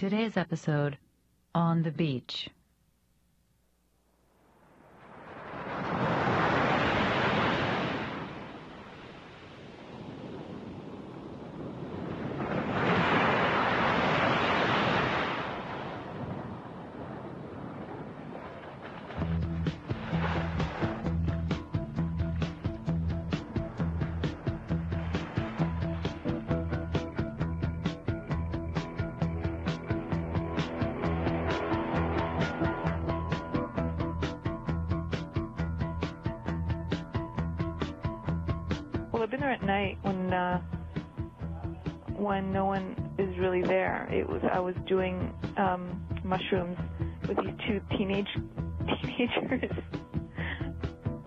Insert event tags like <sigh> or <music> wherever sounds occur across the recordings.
Today's episode On the Beach. I was doing um, mushrooms with these two teenage <laughs> teenagers.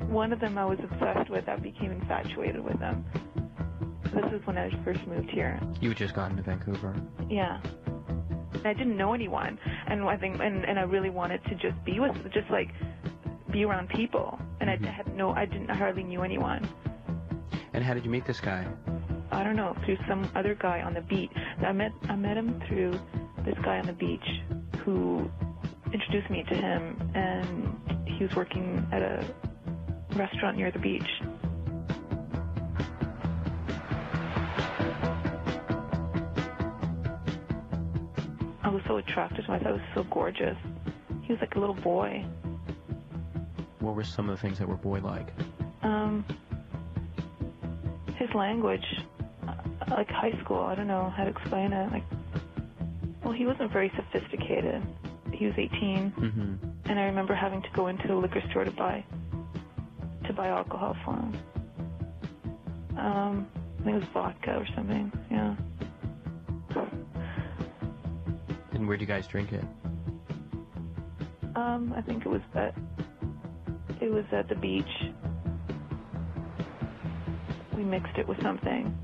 One of them I was obsessed with. I became infatuated with them. This is when I first moved here. You had just gotten to Vancouver. Yeah. And I didn't know anyone, and I think, and, and I really wanted to just be with, just like, be around people. And Mhm. I had no, I didn't I hardly knew anyone. And how did you meet this guy? I don't know, through some other guy on the beach. I met I met him through this guy on the beach who introduced me to him and he was working at a restaurant near the beach. I was so attracted to him. I thought he was so gorgeous. He was like a little boy. What were some of the things that were boy-like? Um, his language, uh, like high school, I don't know how to explain it. Like, well, he wasn't very sophisticated. He was 18, Mm-hmm. and I remember having to go into a liquor store to buy to buy alcohol for him. Um, I think it was vodka or something. Yeah. And where'd you guys drink it? Um, I think it was at it was at the beach. We mixed it with something.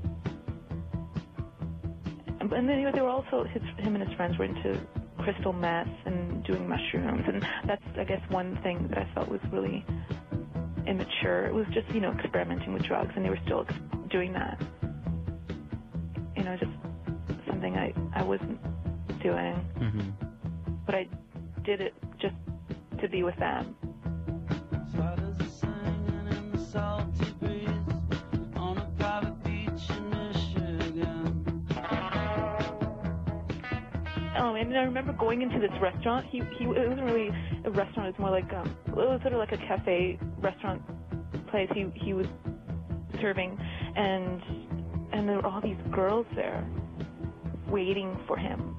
And then they were also his him and his friends were into crystal meth and doing mushrooms, and that's I guess one thing that I felt was really immature. It was just you know experimenting with drugs, and they were still ex- doing that. You know, just something I I wasn't doing Mm-hmm. but I did it just to be with them. And I remember going into this restaurant. He he it wasn't really a restaurant. It was more like um it was sort of like a cafe restaurant place. He he was serving, and and there were all these girls there waiting for him,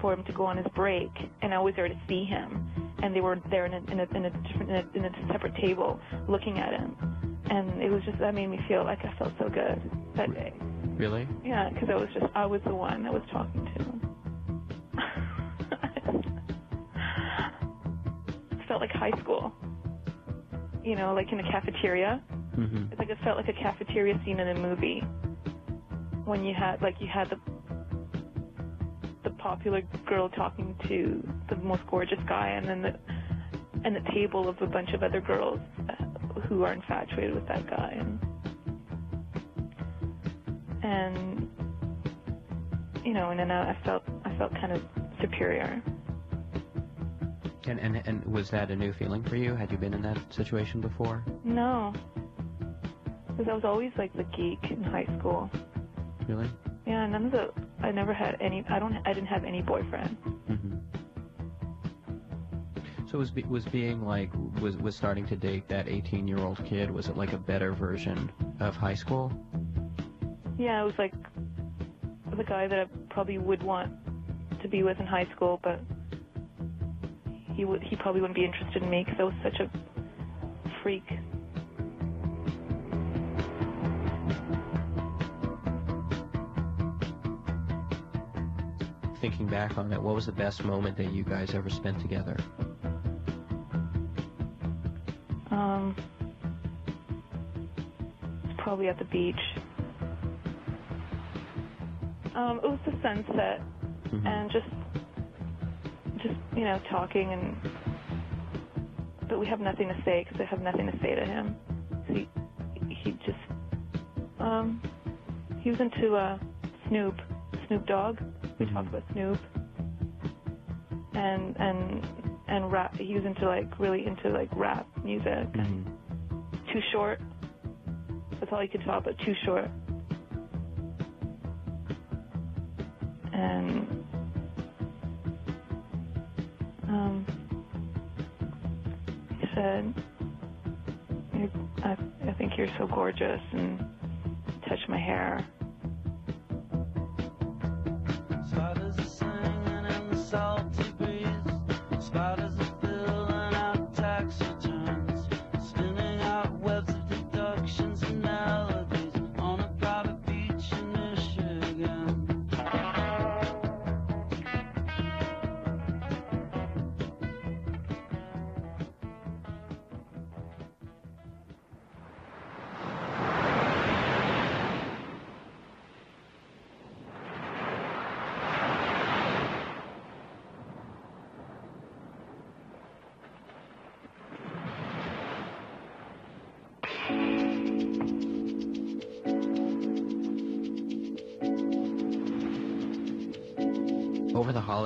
for him to go on his break, and I was there to see him, and they were there in a in a in a different in a, in a separate table looking at him, and it was just that made me feel like I felt so good that day. Really? Yeah, because I was just I was the one that was talking to him. High school. You know, like in a cafeteria. Mm-hmm. It's like it felt like a cafeteria scene in a movie. When you had like you had the the popular girl talking to the most gorgeous guy, and then the and the table of a bunch of other girls who are infatuated with that guy, and and you know, and then I felt I felt kind of superior. And, and and was that a new feeling for you? Had you been in that situation before? No, because I was always like the geek in high school. Really? Yeah, none of the I never had any. I don't. I didn't have any boyfriend. Mm-hmm. So was be, was being like was was starting to date that 18 year old kid? Was it like a better version of high school? Yeah, it was like the guy that I probably would want to be with in high school, but he would. He probably wouldn't be interested in me because I was such a freak. Thinking back on it, what was the best moment that you guys ever spent together? Um, probably at the beach. Um, it was the sunset Mhm. and just you know, talking and, but we have nothing to say because I have nothing to say to him. He, he just, um, he was into uh, Snoop, Snoop Dogg. We Mhm. talked about Snoop. and and and rap. He was into like really into like rap music. Mhm. Too short. That's all he could talk about. Too short. And um, he said, I, "I think you're so gorgeous," and touched my hair.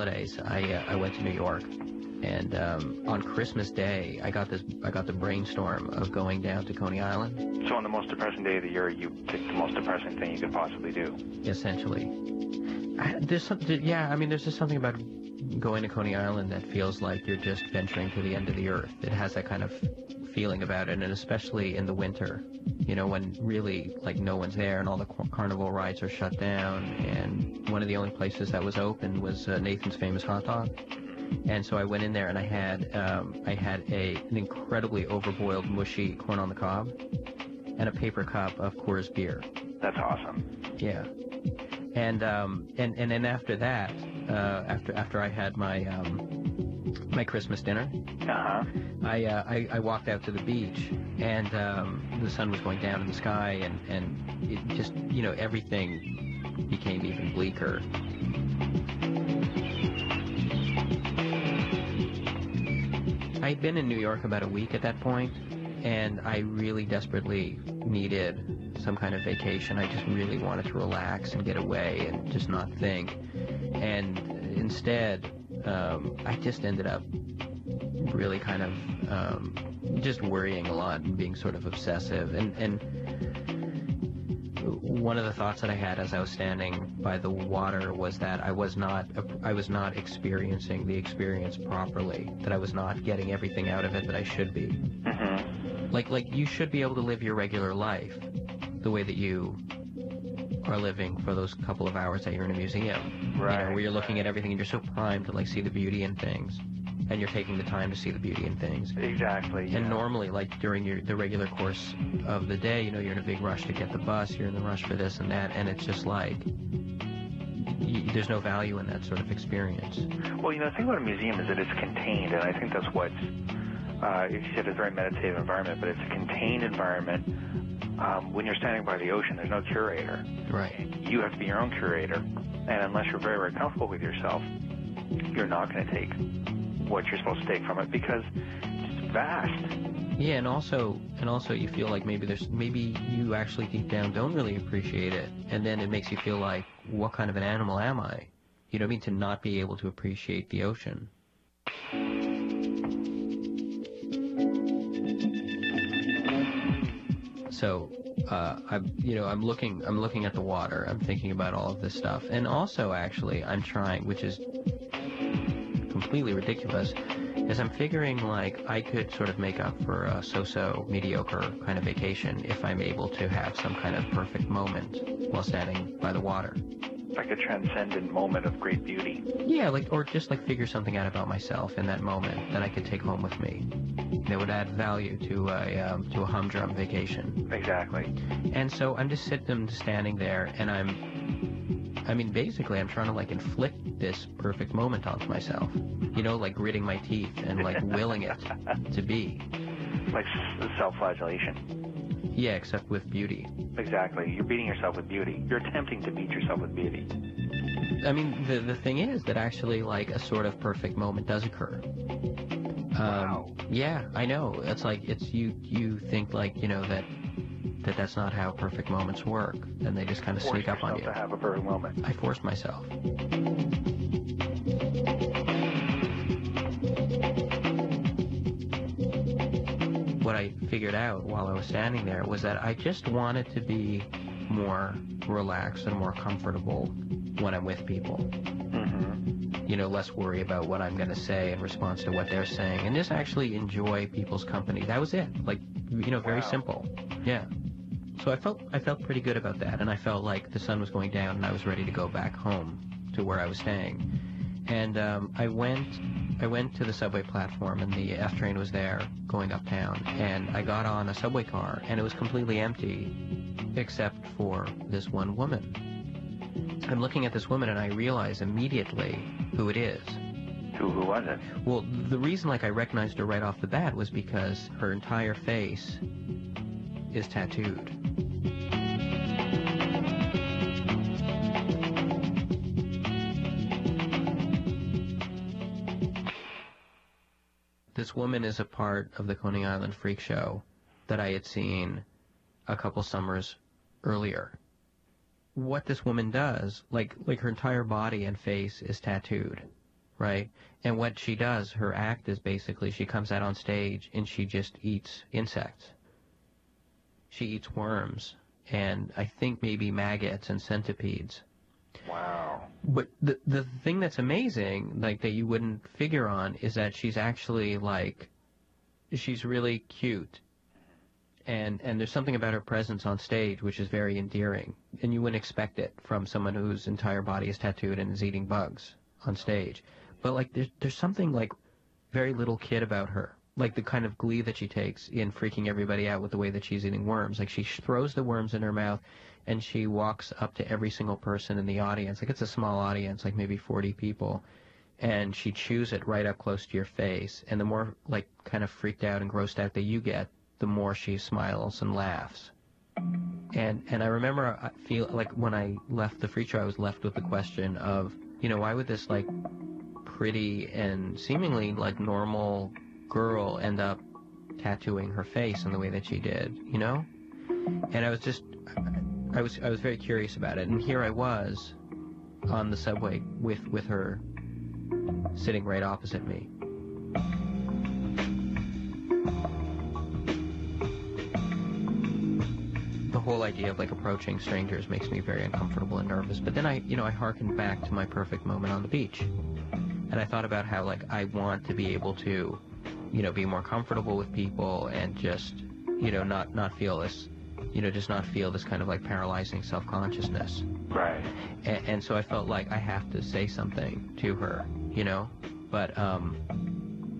Holidays, I uh, I went to New York, and um, on Christmas Day, I got this I got the brainstorm of going down to Coney Island, So on the most depressing day of the year, you pick the most depressing thing you could possibly do. essentially. I, there's yeah, I mean, there's just something about going to Coney Island that feels like you're just venturing to the end of the earth. It has that kind of feeling about it, and especially in the winter, you know, when really like no one's there and all the carnival rides are shut down, and one of the only places that was open was uh, Nathan's famous hot dog. And so I went in there and I had um, I had a an incredibly overboiled mushy corn on the cob, and a paper cup of Coors beer. That's awesome. Yeah. And um and and then after that, uh after after I had my um my Christmas dinner, Uh huh. I uh I, I walked out to the beach and um the sun was going down in the sky and and it just you know everything became even bleaker. I'd been in New York about a week at that point, and I really desperately needed some kind of vacation. I just really wanted to relax and get away and just not think. And instead, um, I just ended up really kind of um, just worrying a lot and being sort of obsessive. And, and one of the thoughts that I had as I was standing by the water was that I was not I was not experiencing the experience properly. That I was not getting everything out of it that I should be. hmm Like like you should be able to live your regular life the way that you are living for those couple of hours that you're in a museum. You know, where you're looking at everything and you're so primed to like see the beauty in things. And you're taking the time to see the beauty in things. Exactly. And normally, like during your the regular course of the day, you know, you're in a big rush to get the bus, you're in the rush for this and that, and it's just like there's no value in that sort of experience. Well, you know, the thing about a museum is that it's contained, and I think that's what uh, you said it's a very meditative environment, but it's a contained environment. Um, when you're standing by the ocean, there's no curator. Right. You have to be your own curator, and unless you're very, very comfortable with yourself, you're not going to take what you're supposed to take from it because it's vast. Yeah, and also and also you feel like maybe there's maybe you actually deep down don't really appreciate it, and then it makes you feel like what kind of an animal am I? You know what I mean? To not be able to appreciate the ocean. So, uh, I'm, you know, I'm looking, I'm looking at the water. I'm thinking about all of this stuff, and also, actually, I'm trying, which is completely ridiculous, is I'm figuring like I could sort of make up for a so-so mediocre kind of vacation if I'm able to have some kind of perfect moment while standing by the water. Like a transcendent moment of great beauty. Yeah, like or just like figure something out about myself in that moment that I could take home with me. That would add value to a um, to a humdrum vacation. Exactly. And so I'm just sitting, standing there, and I'm, I mean, basically, I'm trying to like inflict this perfect moment onto myself. You know, like gritting my teeth and like <laughs> willing it to be. Like self-flagellation. Yeah, except with beauty. Exactly. You're beating yourself with beauty. You're attempting to beat yourself with beauty. I mean, the the thing is that actually, like, a sort of perfect moment does occur. Um, Wow. Yeah, I know. It's like it's you. You think like you know that that that's not how perfect moments work, and they just kind of Force sneak up on you. to have a perfect moment. I forced myself. What I figured out while I was standing there was that I just wanted to be more relaxed and more comfortable when I'm with people. hmm You know, less worry about what I'm going to say in response to what they're saying, and just actually enjoy people's company. That was it. Like, you know, very Wow. simple. Yeah. So I felt I felt pretty good about that, and I felt like the sun was going down, and I was ready to go back home to where I was staying. And um, I went I went to the subway platform, and the F train was there going uptown, and I got on a subway car, and it was completely empty, except for this one woman. I'm looking at this woman, and I realize immediately who it is. Who who was it? Well, the reason like I recognized her right off the bat was because her entire face is tattooed. This woman is a part of the Coney Island Freak Show that I had seen a couple summers earlier. What this woman does, like like her entire body and face is tattooed right? And what she does, her act is basically she comes out on stage and she just eats insects. She eats worms and I think maybe maggots and centipedes. Wow. But the the thing that's amazing, like that you wouldn't figure on, is that she's actually like, she's really cute, and and there's something about her presence on stage which is very endearing, and you wouldn't expect it from someone whose entire body is tattooed and is eating bugs on stage. But like there's there's something like very little kid about her. Like the kind of glee that she takes in freaking everybody out with the way that she's eating worms. Like she throws the worms in her mouth and she walks up to every single person in the audience. Like it's a small audience, like maybe 40 people. And she chews it right up close to your face. And the more like kind of freaked out and grossed out that you get, the more she smiles and laughs. And and I remember I feel like when I left the free show, I was left with the question of, you know, why would this like pretty and seemingly like normal girl end up tattooing her face in the way that she did, you know? And I was just, I was, I was very curious about it. And here I was on the subway with, with her sitting right opposite me. The whole idea of like approaching strangers makes me very uncomfortable and nervous. But then I, you know, I harkened back to my perfect moment on the beach. And I thought about how like I want to be able to, you know, be more comfortable with people and just, you know, not not feel this, you know, just not feel this kind of like paralyzing self-consciousness. Right. And, and so I felt like I have to say something to her, you know. But um,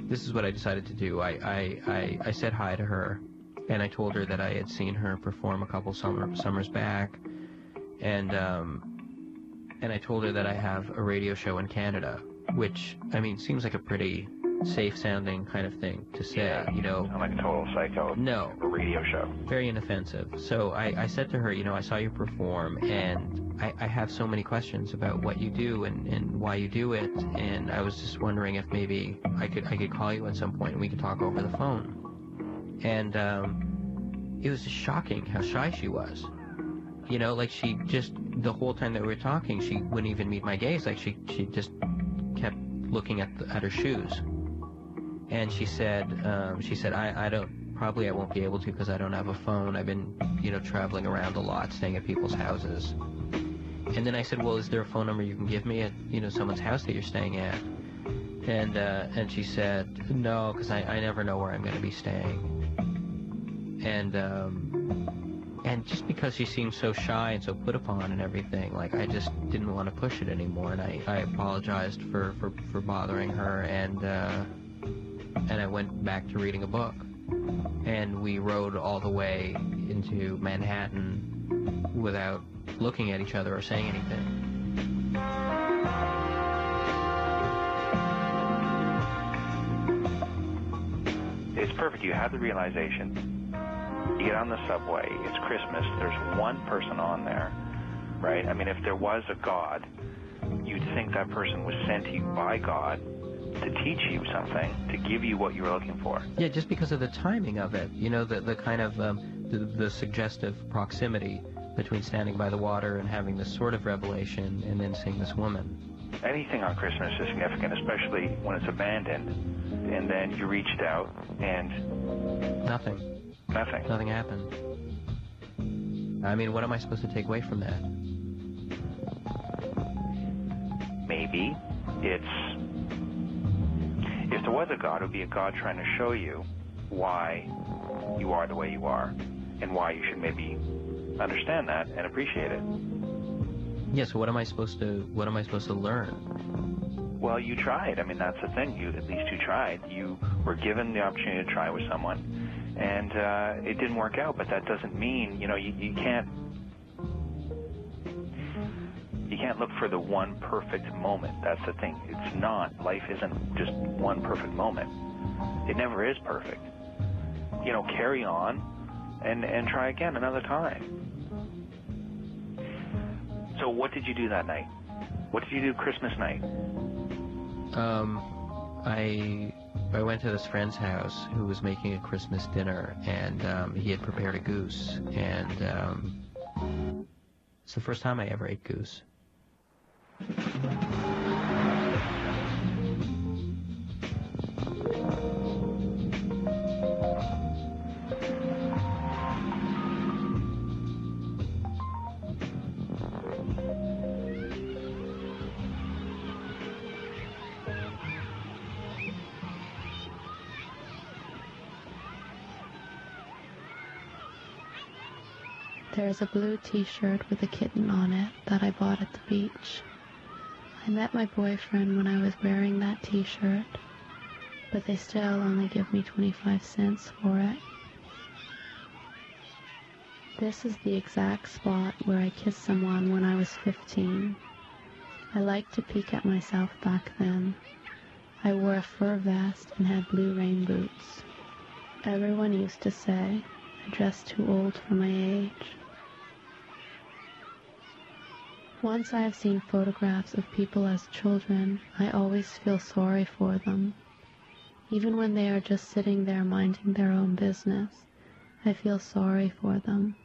this is what I decided to do. I, I, I, I said hi to her, and I told her that I had seen her perform a couple summer summers back, and um, and I told her that I have a radio show in Canada, which I mean seems like a pretty safe sounding kind of thing to say, Yeah. you know. Sound like a total psycho. No. A radio show. very inoffensive. So I, I said to her, you know, I saw you perform, and I, I have so many questions about what you do and, and why you do it, and I was just wondering if maybe I could I could call you at some point and we could talk over the phone. And um, it was just shocking how shy she was. You know, like she just the whole time that we were talking, she wouldn't even meet my gaze. Like she she just kept looking at the, at her shoes. And she said, um, she said, I, I don't, probably I won't be able to because I don't have a phone. I've been, you know, traveling around a lot, staying at people's houses. And then I said, well, is there a phone number you can give me at, you know, someone's house that you're staying at? And, uh, and she said, no, because I, I never know where I'm going to be staying. And, um, and just because she seemed so shy and so put upon and everything, like I just didn't want to push it anymore. And I, I apologized for, for, for bothering her and, uh, and I went back to reading a book. And we rode all the way into Manhattan without looking at each other or saying anything. It's perfect. You have the realization. You get on the subway. It's Christmas. There's one person on there, right? I mean, if there was a God, you'd think that person was sent to you by God to teach you something, to give you what you were looking for. Yeah, just because of the timing of it, you know, the the kind of um, the, the suggestive proximity between standing by the water and having this sort of revelation, and then seeing this woman. anything on Christmas is significant, especially when it's abandoned. And then you reached out and Nothing. nothing. Nothing happened. I mean, what am I supposed to take away from that? Maybe it's if there was a God, it would be a God trying to show you why you are the way you are and why you should maybe understand that and appreciate it. Yeah, so what am I supposed to what am I supposed to learn? Well, you tried. I mean, that's the thing. You at least you tried. You were given the opportunity to try with someone, and uh, it didn't work out. But that doesn't mean you know you, you can't you can't look for the one perfect moment. That's the thing. It's not. Life isn't just one perfect moment. It never is perfect. You know, carry on and and try again another time. So, what did you do that night? What did you do Christmas night? Um, I I went to this friend's house who was making a Christmas dinner, and um, he had prepared a goose, and um, it's the first time I ever ate goose. There's a blue t-shirt with a kitten on it that I bought at the beach. I met my boyfriend when I was wearing that t-shirt, but they still only give me 25 cents for it. This is the exact spot where I kissed someone when I was 15. I liked to peek at myself back then. I wore a fur vest and had blue rain boots. Everyone used to say I dressed too old for my age. Once I have seen photographs of people as children, I always feel sorry for them. Even when they are just sitting there minding their own business, I feel sorry for them.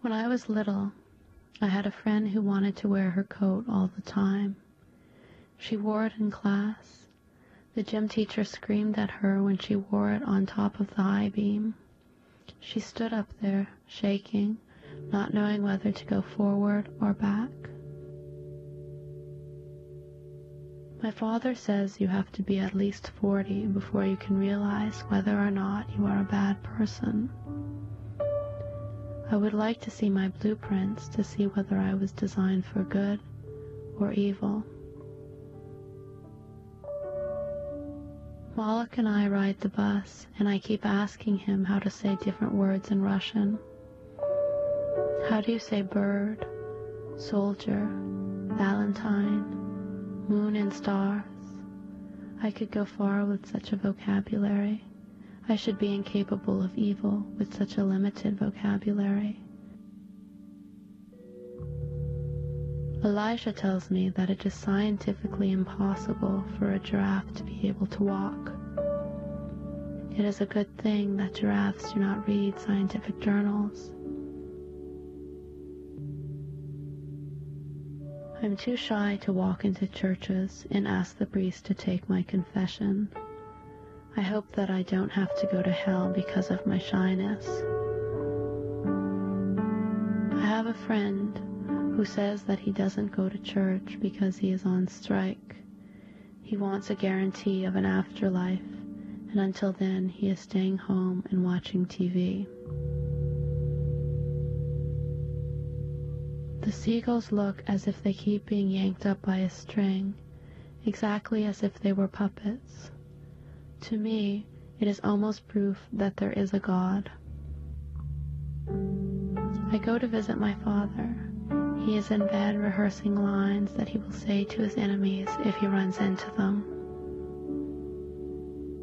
When I was little, I had a friend who wanted to wear her coat all the time. She wore it in class. The gym teacher screamed at her when she wore it on top of the high beam. She stood up there, shaking, not knowing whether to go forward or back. My father says you have to be at least 40 before you can realize whether or not you are a bad person. I would like to see my blueprints to see whether I was designed for good or evil. Moloch and I ride the bus, and I keep asking him how to say different words in Russian. How do you say bird, soldier, valentine, moon and stars? I could go far with such a vocabulary. I should be incapable of evil with such a limited vocabulary. Elijah tells me that it is scientifically impossible for a giraffe to be able to walk. It is a good thing that giraffes do not read scientific journals. I'm too shy to walk into churches and ask the priest to take my confession. I hope that I don't have to go to hell because of my shyness. I have a friend who says that he doesn't go to church because he is on strike. He wants a guarantee of an afterlife, and until then he is staying home and watching TV. The seagulls look as if they keep being yanked up by a string, exactly as if they were puppets. To me, it is almost proof that there is a God. I go to visit my father. He is in bed rehearsing lines that he will say to his enemies if he runs into them.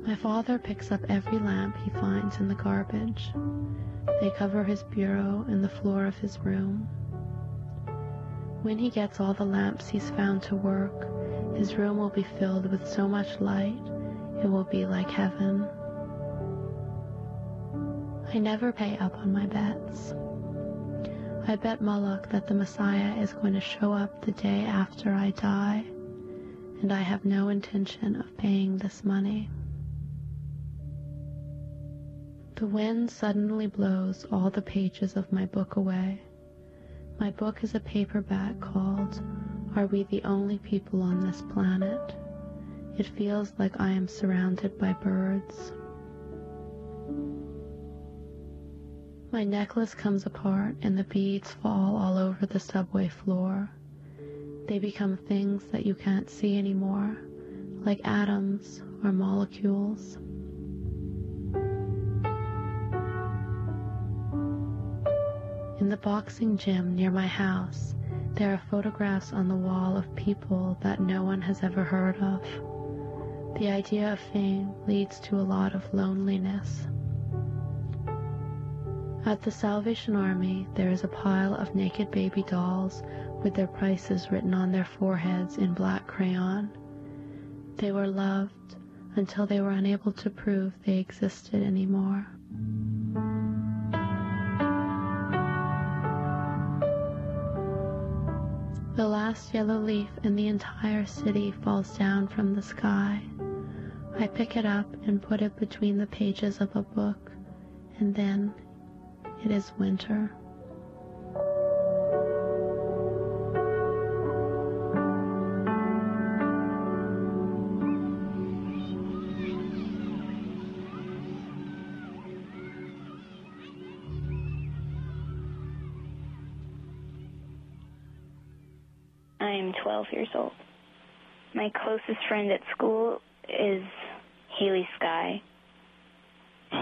My father picks up every lamp he finds in the garbage. They cover his bureau and the floor of his room. When he gets all the lamps he's found to work, his room will be filled with so much light, it will be like heaven. I never pay up on my bets. I bet Moloch that the Messiah is going to show up the day after I die, and I have no intention of paying this money. The wind suddenly blows all the pages of my book away. My book is a paperback called Are We the Only People on This Planet? It feels like I am surrounded by birds. My necklace comes apart and the beads fall all over the subway floor. They become things that you can't see anymore, like atoms or molecules. The boxing gym near my house, there are photographs on the wall of people that no one has ever heard of. The idea of fame leads to a lot of loneliness. At the Salvation Army, there is a pile of naked baby dolls with their prices written on their foreheads in black crayon. They were loved until they were unable to prove they existed anymore. Last yellow leaf in the entire city falls down from the sky. I pick it up and put it between the pages of a book, and then it is winter. Years old. My closest friend at school is Haley Sky.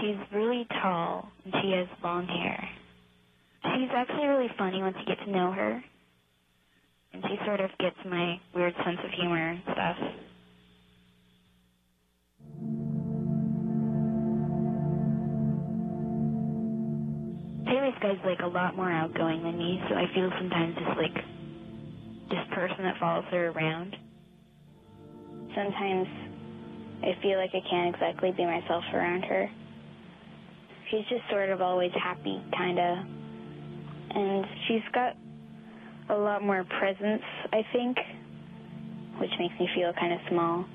She's really tall and she has long hair. She's actually really funny once you get to know her. And she sort of gets my weird sense of humor and stuff. Haley Sky's like a lot more outgoing than me, so I feel sometimes just like person that follows her around. Sometimes I feel like I can't exactly be myself around her. She's just sort of always happy, kinda. And she's got a lot more presence, I think, which makes me feel kind of small.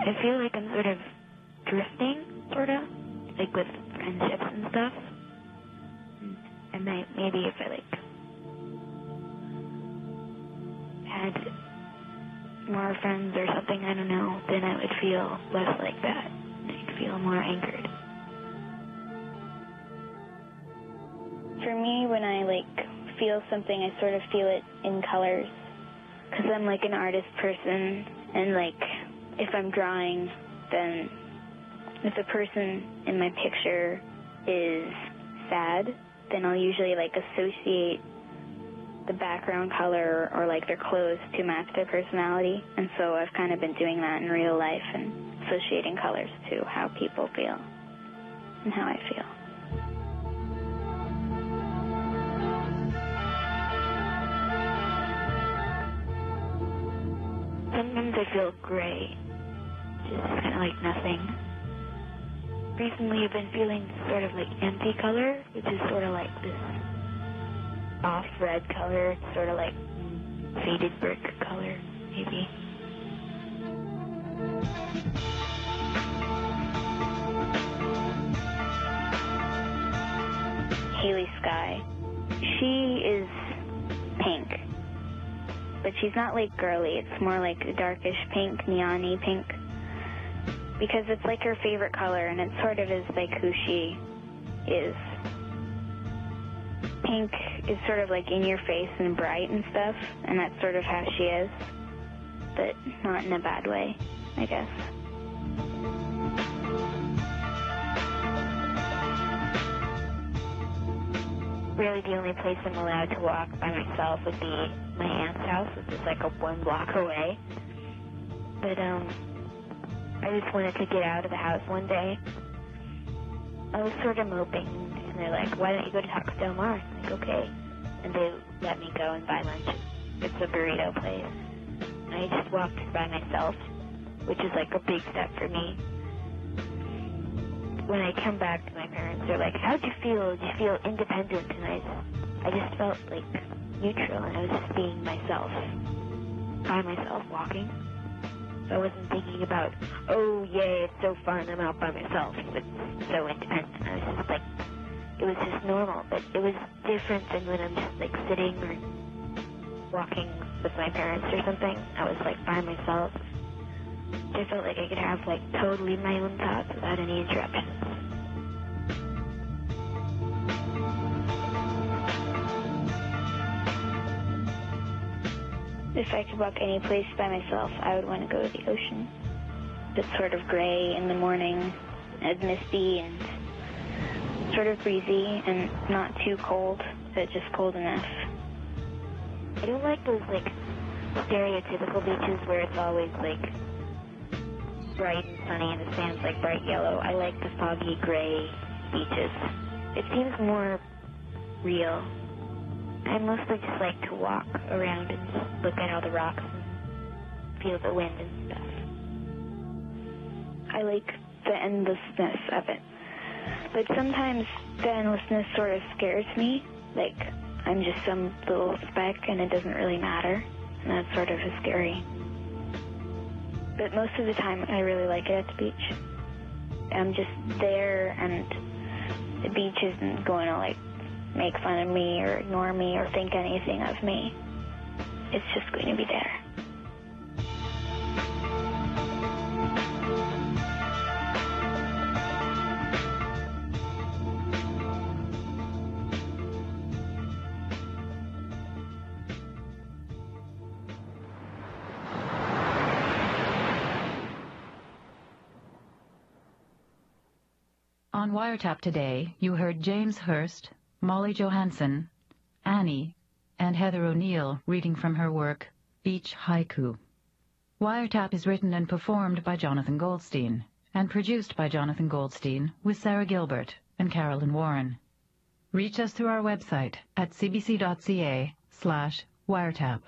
I feel like I'm sort of drifting, sort of, like with friendships and stuff. And maybe if I like had more friends or something, I don't know, then I would feel less like that. I'd feel more anchored. For me, when I like feel something, I sort of feel it in colors. Cause I'm like an artist person, and like if I'm drawing, then if the person in my picture is sad, then I'll usually like associate the background color or like their clothes to match their personality. And so I've kind of been doing that in real life and associating colors to how people feel and how I feel. Sometimes I feel gray, just kind of like nothing. Recently I've been feeling sort of like empty color, which is sort of like this off red color, sort of like faded brick color, maybe. Haley Sky. She is pink. But she's not like girly. It's more like a darkish pink, neon pink. Because it's like her favorite color and it sort of is like who she is pink is sort of like in your face and bright and stuff, and that's sort of how she is, but not in a bad way, I guess. Really, the only place I'm allowed to walk by myself would be my aunt's house, which is like a one block away. But um, I just wanted to get out of the house one day. I was sort of moping and they're like, why don't you go to Taco Del Mar? I'm like, okay. And they let me go and buy lunch. It's a burrito place. And I just walked by myself, which is like a big step for me. when I come back to my parents, they're like, "How'd you feel? Did you feel independent?" And I, I just felt like neutral, and I was just being myself, by myself, walking. I wasn't thinking about, "Oh, yay, it's so fun! I'm out by myself." It's so independent. I was just like, it was just normal, but it was different than when I'm just like sitting or walking with my parents or something. I was like by myself. I felt like I could have like totally my own thoughts without any interruptions. If I could walk any place by myself, I would want to go to the ocean. It's sort of gray in the morning, and misty and sort of breezy and not too cold, but just cold enough. I don't like those like stereotypical beaches where it's always like bright and sunny and the sand's like bright yellow. I like the foggy gray beaches. It seems more real. I mostly just like to walk around and look at all the rocks and feel the wind and stuff. I like the endlessness of it. But sometimes the endlessness sort of scares me. Like I'm just some little speck and it doesn't really matter. And that's sort of scary. But most of the time I really like it at the beach. I'm just there and the beach isn't going to like make fun of me or ignore me or think anything of me. It's just going to be there. On Wiretap today, you heard James Hurst, Molly Johansson, Annie, and Heather O'Neill reading from her work, Beach Haiku. Wiretap is written and performed by Jonathan Goldstein and produced by Jonathan Goldstein with Sarah Gilbert and Carolyn Warren. Reach us through our website at cbc.ca slash wiretap.